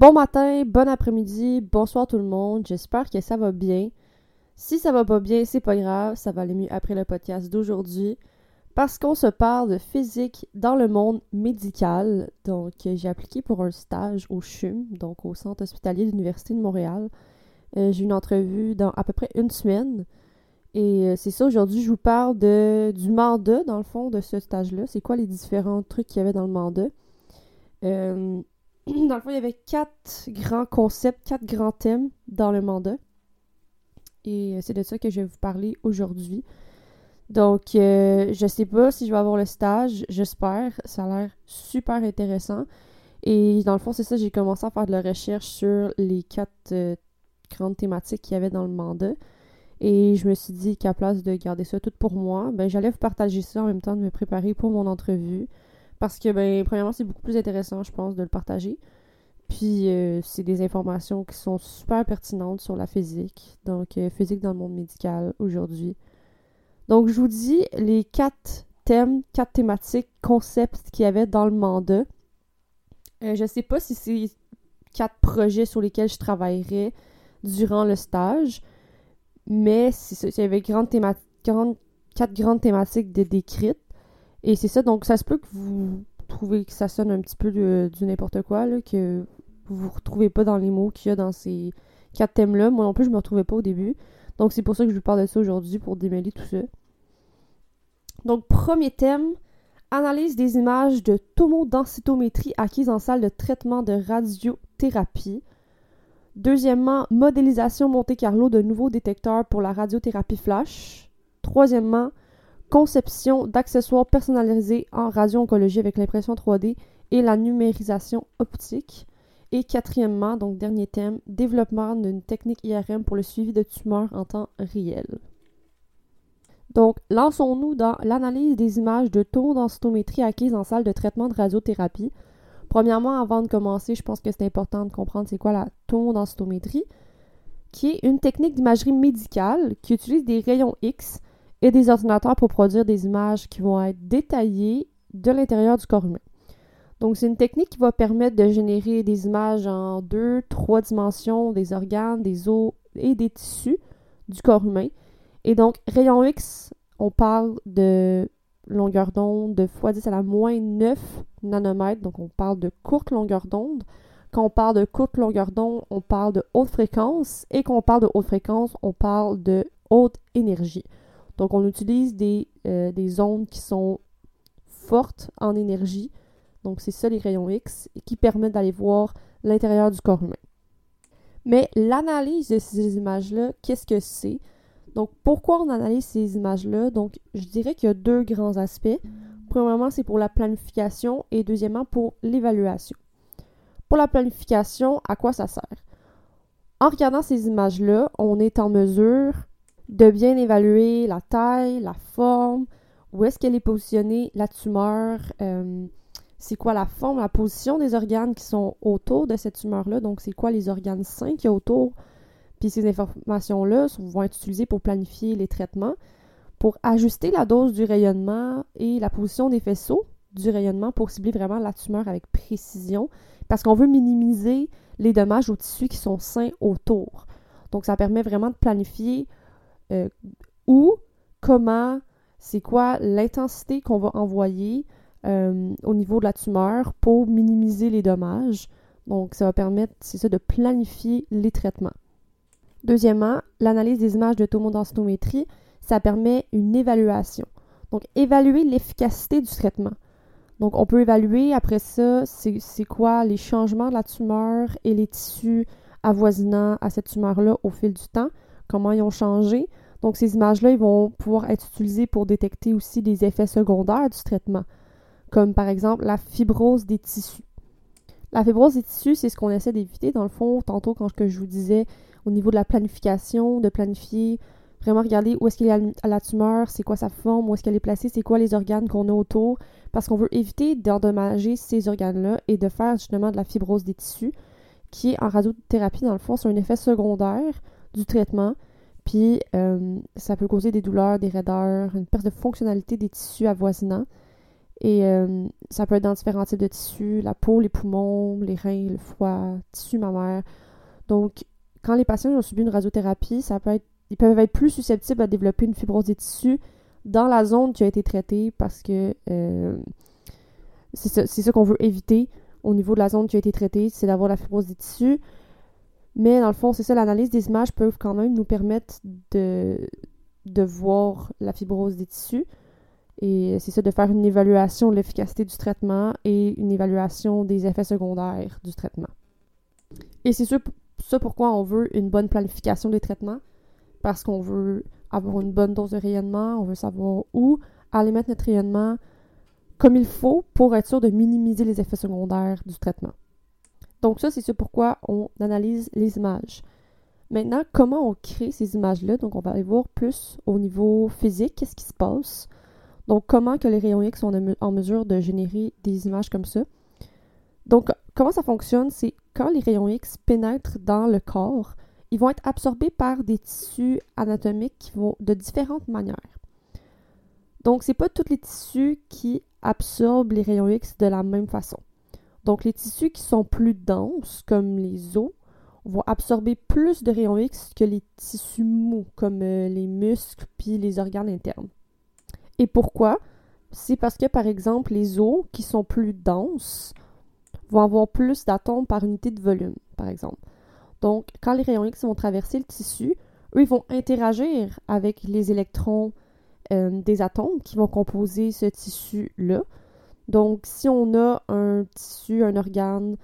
Bon matin, bon après-midi, bonsoir tout le monde. J'espère que ça va bien. Si ça va pas bien, c'est pas grave, ça va aller mieux après le podcast d'aujourd'hui parce qu'on se parle de physique dans le monde médical. Donc, j'ai appliqué pour un stage au CHUM, donc au Centre hospitalier de l'Université de Montréal. Euh, j'ai une entrevue dans à peu près une semaine. Et euh, c'est ça, aujourd'hui, je vous parle de, du mandat, dans le fond, de ce stage-là. C'est quoi les différents trucs qu'il y avait dans le mandat? Euh, dans le fond, il y avait quatre grands concepts, quatre grands thèmes dans le mandat. Et c'est de ça que je vais vous parler aujourd'hui. Donc, euh, je sais pas si je vais avoir le stage, j'espère. Ça a l'air super intéressant. Et dans le fond, c'est ça, j'ai commencé à faire de la recherche sur les quatre euh, grandes thématiques qu'il y avait dans le mandat. Et je me suis dit qu'à place de garder ça tout pour moi, ben j'allais vous partager ça en même temps de me préparer pour mon entrevue. Parce que, ben, premièrement, c'est beaucoup plus intéressant, je pense, de le partager. Puis, euh, c'est des informations qui sont super pertinentes sur la physique. Donc, physique dans le monde médical aujourd'hui. Donc, je vous dis les quatre thèmes, quatre thématiques, concepts qu'il y avait dans le mandat. Euh, je ne sais pas si c'est quatre projets sur lesquels je travaillerai durant le stage, mais il y avait quatre grandes thématiques décrites. Et c'est ça, donc ça se peut que vous trouvez que ça sonne un petit peu du n'importe quoi, que vous vous retrouvez pas dans les mots qu'il y a dans ces quatre thèmes-là. Moi non plus, je me retrouvais pas au début. Donc c'est pour ça que je vous parle de ça aujourd'hui, pour démêler tout ça. Donc, premier thème, analyse des images de tomodensitométrie acquises en salle de traitement de radiothérapie. Deuxièmement, modélisation Monte-Carlo de nouveaux détecteurs pour la radiothérapie flash. Troisièmement, conception d'accessoires personnalisés en radio-oncologie avec l'impression 3D et la numérisation optique. Et quatrièmement, donc dernier thème, développement d'une technique IRM pour le suivi de tumeurs en temps réel. Donc, lançons-nous dans l'analyse des images de taux densitométrie acquises en salle de traitement de radiothérapie. Premièrement, avant de commencer, je pense que c'est important de comprendre c'est quoi la densitométrie, qui est une technique d'imagerie médicale qui utilise des rayons X et des ordinateurs pour produire des images qui vont être détaillées de l'intérieur du corps humain. Donc, c'est une technique qui va permettre de générer des images en deux, trois dimensions des organes, des os et des tissus du corps humain et donc, rayon X, on parle de longueur d'onde de x10 à la moins 9 nanomètres, donc on parle de courte longueur d'onde. Quand on parle de courte longueur d'onde, on parle de haute fréquence. Et quand on parle de haute fréquence, on parle de haute énergie. Donc on utilise des, euh, des ondes qui sont fortes en énergie. Donc c'est ça les rayons X qui permettent d'aller voir l'intérieur du corps humain. Mais l'analyse de ces images-là, qu'est-ce que c'est? Donc, pourquoi on analyse ces images-là? Donc, je dirais qu'il y a deux grands aspects. Premièrement, c'est pour la planification et deuxièmement, pour l'évaluation. Pour la planification, à quoi ça sert? En regardant ces images-là, on est en mesure de bien évaluer la taille, la forme, où est-ce qu'elle est positionnée, la tumeur, euh, c'est quoi la forme, la position des organes qui sont autour de cette tumeur-là, donc c'est quoi les organes sains qui y a autour puis ces informations-là vont être utilisées pour planifier les traitements, pour ajuster la dose du rayonnement et la position des faisceaux du rayonnement pour cibler vraiment la tumeur avec précision, parce qu'on veut minimiser les dommages aux tissus qui sont sains autour. Donc ça permet vraiment de planifier euh, où, comment, c'est quoi l'intensité qu'on va envoyer euh, au niveau de la tumeur pour minimiser les dommages. Donc ça va permettre, c'est ça, de planifier les traitements. Deuxièmement, l'analyse des images de tomodensitométrie, ça permet une évaluation. Donc, évaluer l'efficacité du traitement. Donc, on peut évaluer après ça, c'est quoi les changements de la tumeur et les tissus avoisinants à cette tumeur-là au fil du temps, comment ils ont changé. Donc, ces images-là, ils vont pouvoir être utilisées pour détecter aussi des effets secondaires du traitement, comme par exemple la fibrose des tissus. La fibrose des tissus, c'est ce qu'on essaie d'éviter dans le fond, tantôt quand je vous disais au niveau de la planification, de planifier, vraiment regarder où est-ce qu'il est à la tumeur, c'est quoi sa forme, où est-ce qu'elle est placée, c'est quoi les organes qu'on a autour, parce qu'on veut éviter d'endommager ces organes-là et de faire justement de la fibrose des tissus, qui en radiothérapie, dans le fond, c'est un effet secondaire du traitement, puis euh, ça peut causer des douleurs, des raideurs, une perte de fonctionnalité des tissus avoisinants. Et euh, ça peut être dans différents types de tissus, la peau, les poumons, les reins, le foie, tissu mammaire. Donc, quand les patients ont subi une radiothérapie, ça peut être, ils peuvent être plus susceptibles à développer une fibrose des tissus dans la zone qui a été traitée parce que euh, c'est ça, qu'on veut éviter au niveau de la zone qui a été traitée, c'est d'avoir la fibrose des tissus. Mais dans le fond, c'est ça, l'analyse des images peut quand même nous permettre de, de voir la fibrose des tissus. Et c'est ça, de faire une évaluation de l'efficacité du traitement et une évaluation des effets secondaires du traitement. Et c'est ça pourquoi on veut une bonne planification des traitements, parce qu'on veut avoir une bonne dose de rayonnement, on veut savoir où aller mettre notre rayonnement comme il faut pour être sûr de minimiser les effets secondaires du traitement. Donc ça, c'est ce pourquoi on analyse les images. Maintenant, comment on crée ces images-là? Donc on va aller voir plus au niveau physique, qu'est-ce qui se passe? Donc comment que les rayons X sont en mesure de générer des images comme ça? Donc comment ça fonctionne? C'est quand les rayons X pénètrent dans le corps, ils vont être absorbés par des tissus anatomiques qui vont de différentes manières. Donc, ce n'est pas tous les tissus qui absorbent les rayons X de la même façon. Donc, les tissus qui sont plus denses, comme les os, vont absorber plus de rayons X que les tissus mous, comme euh, les muscles puis les organes internes. Et pourquoi? C'est parce que, par exemple, les os qui sont plus denses vont avoir plus d'atomes par unité de volume, par exemple. Donc, quand les rayons X vont traverser le tissu, eux, ils vont interagir avec les électrons euh, des atomes qui vont composer ce tissu-là. Donc, si on a un tissu, un organe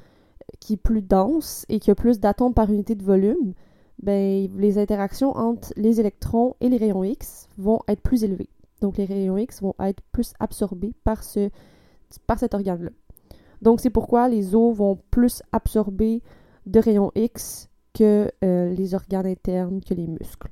qui est plus dense et qui a plus d'atomes par unité de volume, ben, les interactions entre les électrons et les rayons X vont être plus élevées. Donc, les rayons X vont être plus absorbés par, ce, par cet organe-là. Donc, c'est pourquoi les os vont plus absorber de rayons X que euh, les organes internes, que les muscles.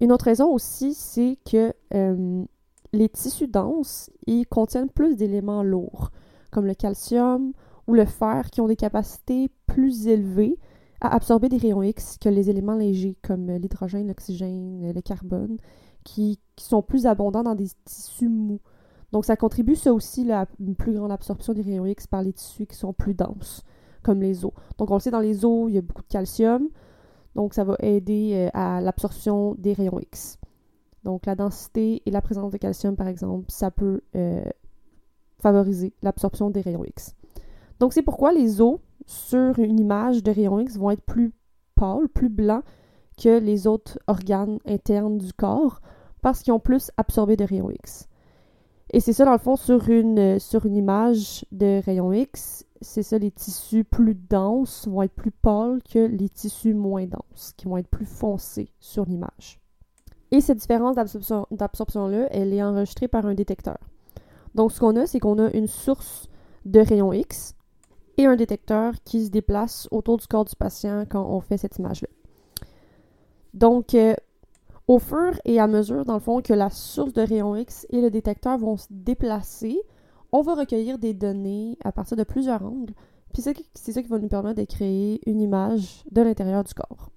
Une autre raison aussi, c'est que euh, les tissus denses, ils contiennent plus d'éléments lourds, comme le calcium ou le fer, qui ont des capacités plus élevées à absorber des rayons X que les éléments légers, comme l'hydrogène, l'oxygène, le carbone, qui, sont plus abondants dans des tissus mous. Donc ça contribue ça aussi à une plus grande absorption des rayons X par les tissus qui sont plus denses comme les os. Donc on le sait, dans les os, il y a beaucoup de calcium. Donc ça va aider euh, à l'absorption des rayons X. Donc la densité et la présence de calcium, par exemple, ça peut euh, favoriser l'absorption des rayons X. Donc c'est pourquoi les os sur une image de rayons X vont être plus pâles, plus blancs que les autres organes internes du corps parce qu'ils ont plus absorbé de rayons X. Et c'est ça, dans le fond, sur une, sur une image de rayons X, c'est ça, les tissus plus denses vont être plus pâles que les tissus moins denses, qui vont être plus foncés sur l'image. Et cette différence d'absorption-là, elle est enregistrée par un détecteur. Donc, ce qu'on a, c'est qu'on a une source de rayons X et un détecteur qui se déplace autour du corps du patient quand on fait cette image-là. Donc, euh, au fur et à mesure, dans le fond, que la source de rayons X et le détecteur vont se déplacer, on va recueillir des données à partir de plusieurs angles, puis c'est ça qui va nous permettre de créer une image de l'intérieur du corps.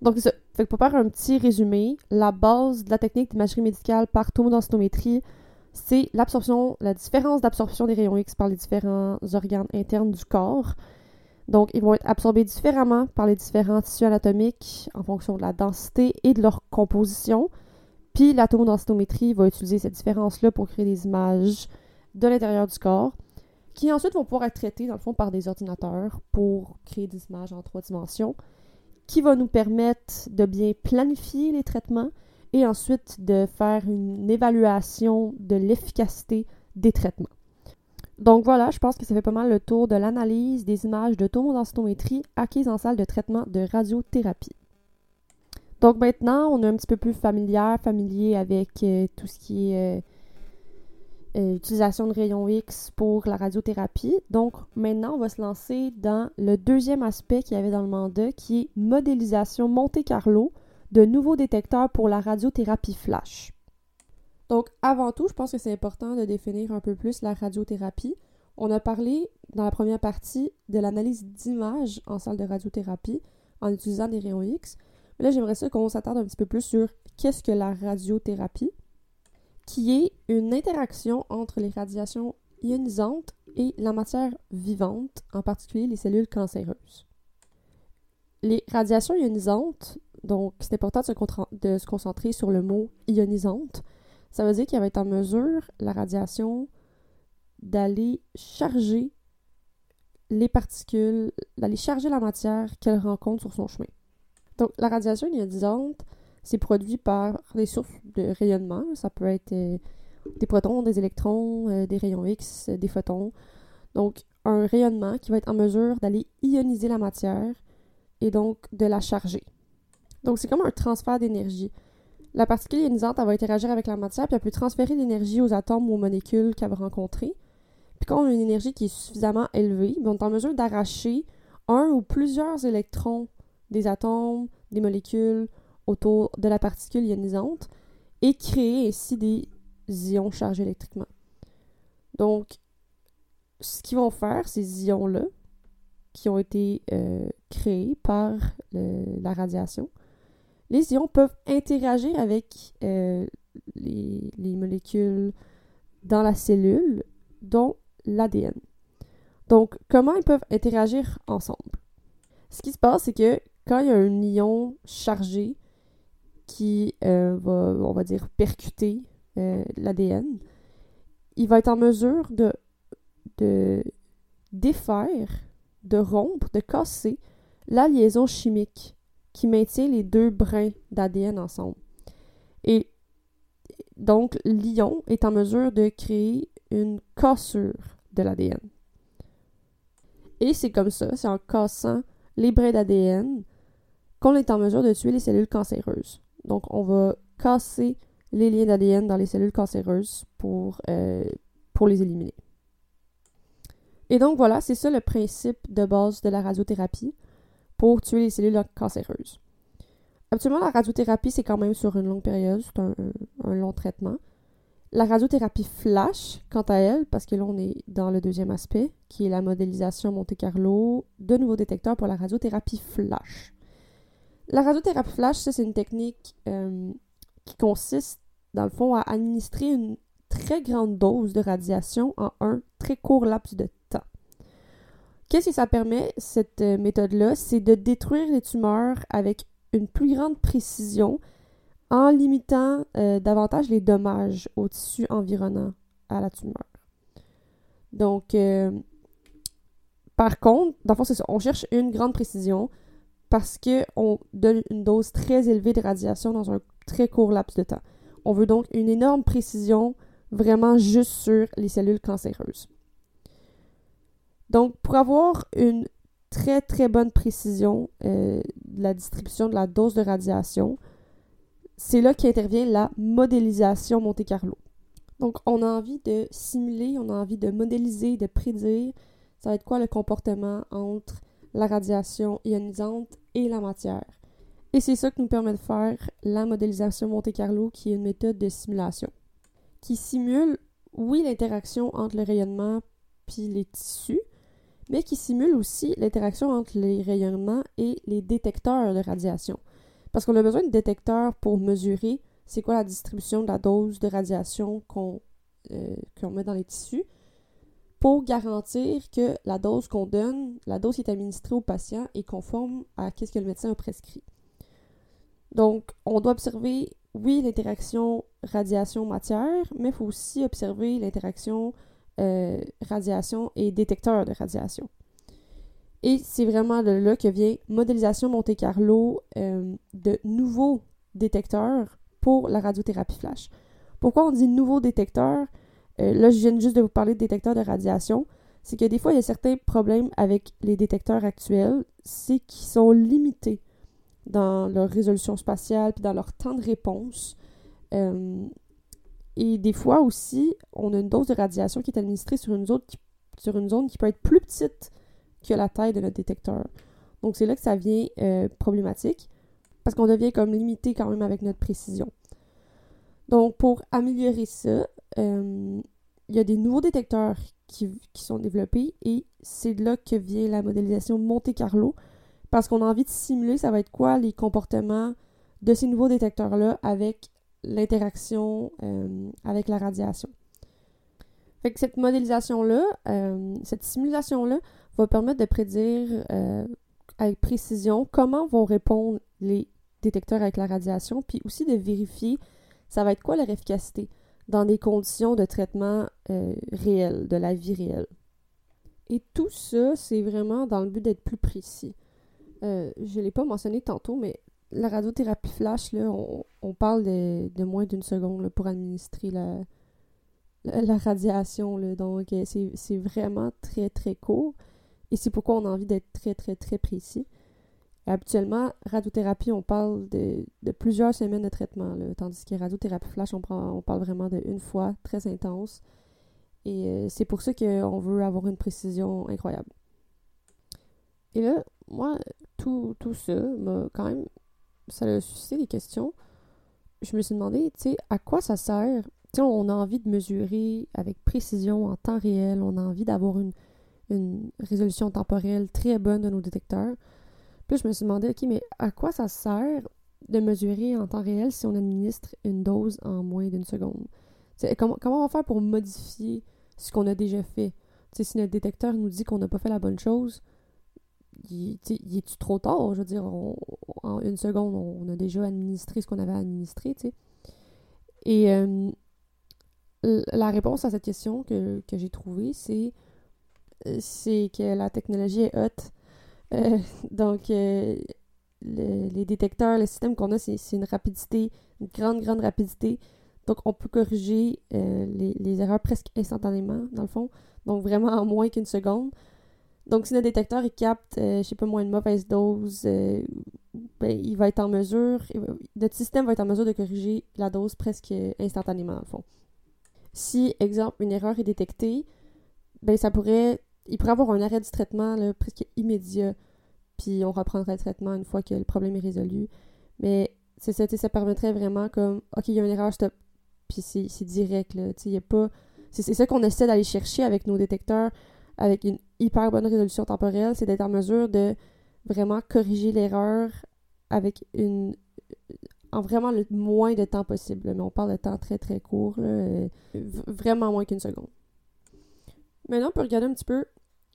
Donc, ça. Pour faire un petit résumé, la base de la technique d'imagerie médicale par tomodensitométrie, c'est l'absorption, la différence d'absorption des rayons X par les différents organes internes du corps. Donc, ils vont être absorbés différemment par les différents tissus anatomiques en fonction de la densité et de leur composition. Puis, la tomodensitométrie va utiliser cette différence-là pour créer des images de l'intérieur du corps, qui ensuite vont pouvoir être traités, dans le fond, par des ordinateurs pour créer des images en trois dimensions, qui va nous permettre de bien planifier les traitements et ensuite de faire une évaluation de l'efficacité des traitements. Donc voilà, je pense que ça fait pas mal le tour de l'analyse des images de tomodensitométrie acquises en salle de traitement de radiothérapie. Donc maintenant, on est un petit peu plus familière, familier avec euh, tout ce qui est euh, euh, utilisation de rayons X pour la radiothérapie. Donc maintenant, on va se lancer dans le deuxième aspect qu'il y avait dans le mandat, qui est modélisation Monte-Carlo de nouveaux détecteurs pour la radiothérapie flash. Donc avant tout, je pense que c'est important de définir un peu plus la radiothérapie. On a parlé dans la première partie de l'analyse d'images en salle de radiothérapie en utilisant des rayons X. Mais là, j'aimerais ça qu'on s'attarde un petit peu plus sur qu'est-ce que la radiothérapie qui est une interaction entre les radiations ionisantes et la matière vivante, en particulier les cellules cancéreuses. Les radiations ionisantes, donc c'est important de se, concentrer sur le mot ionisante, ça veut dire qu'elle va être en mesure, la radiation, d'aller charger les particules, d'aller charger la matière qu'elle rencontre sur son chemin. Donc la radiation ionisante, c'est produit par des sources de rayonnement. Ça peut être euh, des protons, des électrons, euh, des rayons X, des photons. Donc, un rayonnement qui va être en mesure d'aller ioniser la matière et donc de la charger. Donc, c'est comme un transfert d'énergie. La particule ionisante, elle va interagir avec la matière, puis elle peut transférer l'énergie aux atomes ou aux molécules qu'elle va rencontrer. Puis quand on a une énergie qui est suffisamment élevée, ben, on est en mesure d'arracher un ou plusieurs électrons des atomes, des molécules autour de la particule ionisante et créer ainsi des ions chargés électriquement. Donc, ce qu'ils vont faire, ces ions-là, qui ont été euh, créés par la radiation, les ions peuvent interagir avec euh, les, les, molécules dans la cellule, dont l'ADN. Donc, comment ils peuvent interagir ensemble? Ce qui se passe, c'est que quand il y a un ion chargé qui euh, va, on va dire, percuter euh, l'ADN, il va être en mesure de, de défaire, de rompre, de casser la liaison chimique qui maintient les deux brins d'ADN ensemble. Et donc, l'ion est en mesure de créer une cassure de l'ADN. Et c'est comme ça, c'est en cassant les brins d'ADN qu'on est en mesure de tuer les cellules cancéreuses. Donc, on va casser les liens d'ADN dans les cellules cancéreuses pour, euh, pour les éliminer. Et donc, voilà, c'est ça le principe de base de la radiothérapie pour tuer les cellules cancéreuses. Habituellement, la radiothérapie, c'est quand même sur une longue période, c'est un, un, long traitement. La radiothérapie flash, quant à elle, parce que là, on est dans le deuxième aspect, qui est la modélisation Monte-Carlo de nouveaux détecteurs pour la radiothérapie flash. La radiothérapie flash, c'est une technique euh, qui consiste, dans le fond, à administrer une très grande dose de radiation en un très court laps de temps. Qu'est-ce que ça permet, cette euh, méthode-là? C'est de détruire les tumeurs avec une plus grande précision en limitant euh, davantage les dommages au tissu environnant à la tumeur. Donc, par contre, dans le fond, c'est ça. On cherche une grande précision parce qu'on donne une dose très élevée de radiation dans un très court laps de temps. On veut donc une énorme précision vraiment juste sur les cellules cancéreuses. Donc, pour avoir une très très bonne précision euh, de la distribution de la dose de radiation, c'est là qu'intervient la modélisation Monte Carlo. Donc, on a envie de simuler, on a envie de modéliser, de prédire, ça va être quoi le comportement entre la radiation ionisante et la matière. Et c'est ça qui nous permet de faire la modélisation Monte-Carlo, qui est une méthode de simulation, qui simule, oui, l'interaction entre le rayonnement puis les tissus, mais qui simule aussi l'interaction entre les rayonnements et les détecteurs de radiation. Parce qu'on a besoin de détecteurs pour mesurer c'est quoi la distribution de la dose de radiation qu'on euh, met dans les tissus, pour garantir que la dose qu'on donne, la dose qui est administrée au patient est conforme à ce que le médecin a prescrit. Donc, on doit observer, oui, l'interaction radiation-matière, mais il faut aussi observer l'interaction euh, radiation et détecteur de radiation. Et c'est vraiment de là que vient modélisation Monte-Carlo euh, de nouveaux détecteurs pour la radiothérapie flash. Pourquoi on dit nouveaux détecteurs? Euh, là, je viens juste de vous parler de détecteurs de radiation. C'est que des fois, il y a certains problèmes avec les détecteurs actuels, c'est qu'ils sont limités dans leur résolution spatiale puis dans leur temps de réponse. Euh, et des fois aussi, on a une dose de radiation qui est administrée sur une zone qui, sur une zone qui peut être plus petite que la taille de notre détecteur. Donc c'est là que ça devient euh, problématique parce qu'on devient comme limité quand même avec notre précision. Donc pour améliorer ça, il y a des nouveaux détecteurs qui, sont développés et c'est là que vient la modélisation Monte Carlo parce qu'on a envie de simuler ça va être quoi les comportements de ces nouveaux détecteurs-là avec l'interaction avec la radiation. Fait que cette modélisation-là, cette simulation-là, va permettre de prédire avec précision comment vont répondre les détecteurs avec la radiation, puis aussi de vérifier ça va être quoi leur efficacité dans des conditions de traitement euh, réelles, de la vie réelle. Et tout ça, c'est vraiment dans le but d'être plus précis. Euh, je ne l'ai pas mentionné tantôt, mais la radiothérapie flash, là, on, parle de, moins d'une seconde pour administrer la, radiation. Donc, euh, c'est vraiment très, très court. Et c'est pourquoi on a envie d'être très, très, très précis. Habituellement, radiothérapie, on parle de, plusieurs semaines de traitement, tandis que radiothérapie flash, on, parle vraiment d'une fois, très intense. Et euh, c'est pour ça qu'on veut avoir une précision incroyable. Et là, moi, tout, tout ça m'a quand même. Ça a suscité des questions. Je me suis demandé, tu sais, à quoi ça sert? Tu sais, on a envie de mesurer avec précision en temps réel, on a envie d'avoir une, une résolution temporelle très bonne de nos détecteurs. Puis je me suis demandé, OK, mais à quoi ça sert de mesurer en temps réel si on administre une dose en moins d'une seconde? comment, comment on va faire pour modifier ce qu'on a déjà fait? si notre détecteur nous dit qu'on n'a pas fait la bonne chose, il, est-tu trop tard? Je veux dire, en une seconde, on a déjà administré ce qu'on avait administré. Et euh, la réponse à cette question que, que j'ai trouvée, c'est, c'est que la technologie est haute euh, donc, euh, les détecteurs, le système qu'on a, c'est une rapidité, une grande, grande rapidité. Donc, on peut corriger euh, les, erreurs presque instantanément, dans le fond. Donc, vraiment en moins qu'une seconde. Donc, si le détecteur capte, je sais pas moi, une mauvaise dose, ben, il va être en mesure, notre système va être en mesure de corriger la dose presque instantanément, dans le fond. Si, exemple, une erreur est détectée, ben, ça pourrait il pourrait avoir un arrêt du traitement presque immédiat, puis on reprendrait le traitement une fois que le problème est résolu. Mais c'est ça, ça permettrait vraiment comme, OK, il y a une erreur, stop, puis c'est direct, là, tu a pas... C'est ça qu'on essaie d'aller chercher avec nos détecteurs, avec une hyper bonne résolution temporelle, c'est d'être en mesure de vraiment corriger l'erreur avec une en vraiment le moins de temps possible. Mais on parle de temps très très court, euh, vraiment moins qu'une seconde. Maintenant, on peut regarder un petit peu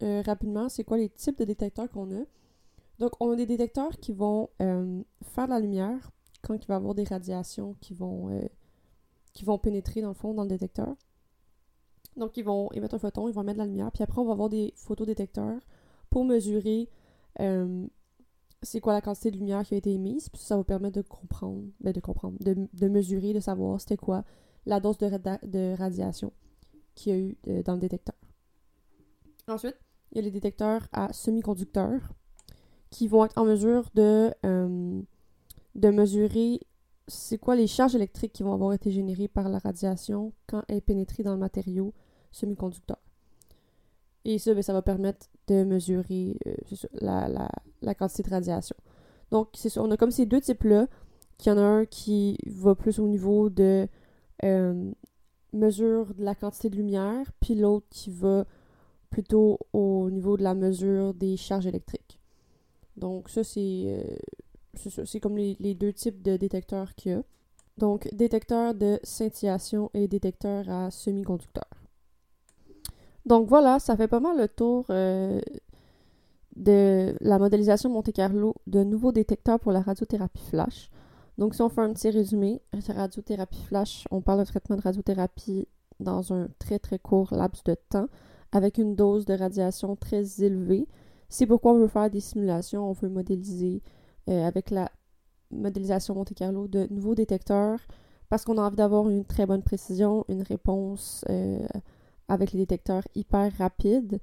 euh, rapidement c'est quoi les types de détecteurs qu'on a. Donc, on a des détecteurs qui vont euh, faire de la lumière quand il va y avoir des radiations qui vont, euh, qui vont pénétrer dans le fond dans le détecteur. Donc, ils vont émettre un photon, ils vont mettre de la lumière, puis après, on va avoir des photodétecteurs pour mesurer c'est quoi la quantité de lumière qui a été émise, puis ça va permettre de comprendre, ben de comprendre, de, mesurer, de savoir c'était quoi la dose de, de radiation qu'il y a eu dans le détecteur. Ensuite, il y a les détecteurs à semi-conducteurs qui vont être en mesure de, euh, de mesurer c'est quoi les charges électriques qui vont avoir été générées par la radiation quand elle est pénétrée dans le matériau semi-conducteur. Et ça, ben, ça va permettre de mesurer euh, la, quantité de radiation. Donc, c'est ça. On a comme ces deux types-là, qu'il y en a un qui va plus au niveau de euh, mesure de la quantité de lumière, puis l'autre qui va plutôt au niveau de la mesure des charges électriques. Donc ça, c'est euh, comme les, deux types de détecteurs qu'il y a. Donc, détecteur de scintillation et détecteur à semi-conducteur. Donc voilà, ça fait pas mal le tour euh, de la modélisation Monte-Carlo de nouveaux détecteurs pour la radiothérapie flash. Donc si on fait un petit résumé, radiothérapie flash, on parle de traitement de radiothérapie dans un très très court laps de temps avec une dose de radiation très élevée. C'est pourquoi on veut faire des simulations, on veut modéliser euh, avec la modélisation Monte Carlo de nouveaux détecteurs parce qu'on a envie d'avoir une très bonne précision, une réponse euh, avec les détecteurs hyper rapides.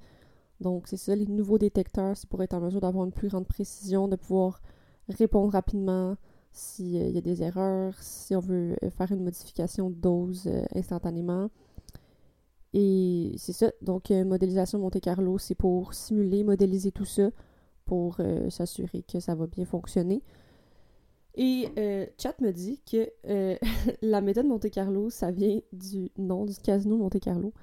Donc c'est ça, les nouveaux détecteurs, c'est pour être en mesure d'avoir une plus grande précision, de pouvoir répondre rapidement s'il y a des erreurs, si on veut faire une modification de dose euh, instantanément. Et c'est ça. Donc, euh, modélisation Monte-Carlo, c'est pour simuler, modéliser tout ça pour euh, s'assurer que ça va bien fonctionner. Et euh, Chat me dit que la méthode Monte-Carlo, ça vient du nom du casino Monte-Carlo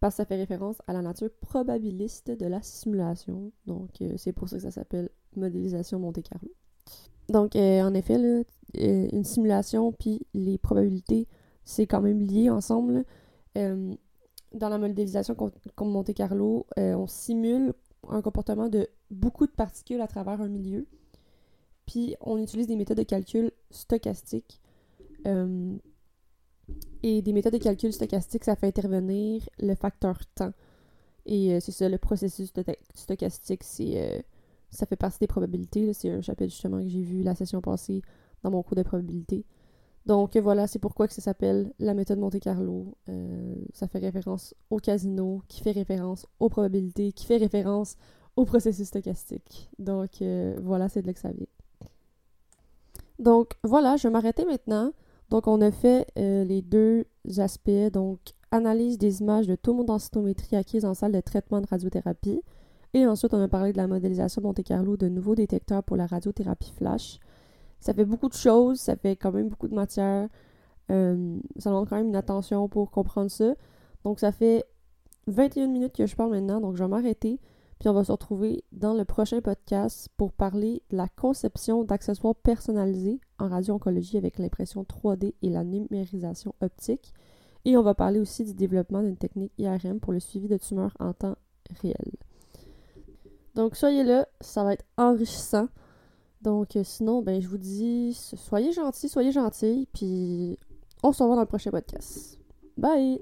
parce que ça fait référence à la nature probabiliste de la simulation. Donc, c'est pour ça que ça s'appelle modélisation Monte-Carlo. Donc, en effet, une simulation puis les probabilités, c'est quand même lié ensemble. Dans la modélisation comme Monte Carlo, on simule un comportement de beaucoup de particules à travers un milieu. Puis on utilise des méthodes de calcul stochastiques. Euh, et des méthodes de calcul stochastiques, ça fait intervenir le facteur temps. Et euh, c'est ça, le processus stochastique, c'est euh, ça fait partie des probabilités. C'est un chapitre justement que j'ai vu la session passée dans mon cours de probabilité. Donc voilà, c'est pourquoi que ça s'appelle la méthode Monte Carlo. ça fait référence au casino, qui fait référence aux probabilités, qui fait référence au processus stochastique. Donc voilà, c'est de là. Donc voilà, je vais m'arrêter maintenant. Donc on a fait euh, les deux aspects, donc analyse des images de tomodensitométrie acquises en salle de traitement de radiothérapie. Et ensuite, on a parlé de la modélisation Monte-Carlo de nouveaux détecteurs pour la radiothérapie flash. Ça fait beaucoup de choses, ça fait quand même beaucoup de matière. Euh, ça demande quand même une attention pour comprendre ça. Donc ça fait 21 minutes que je parle maintenant, donc je vais m'arrêter. Puis on va se retrouver dans le prochain podcast pour parler de la conception d'accessoires personnalisés en radio-oncologie avec l'impression 3D et la numérisation optique. Et on va parler aussi du développement d'une technique IRM pour le suivi de tumeurs en temps réel. Donc soyez là, ça va être enrichissant. Donc euh, sinon, ben je vous dis, soyez gentils, soyez gentils, puis on se revoit dans le prochain podcast. Bye!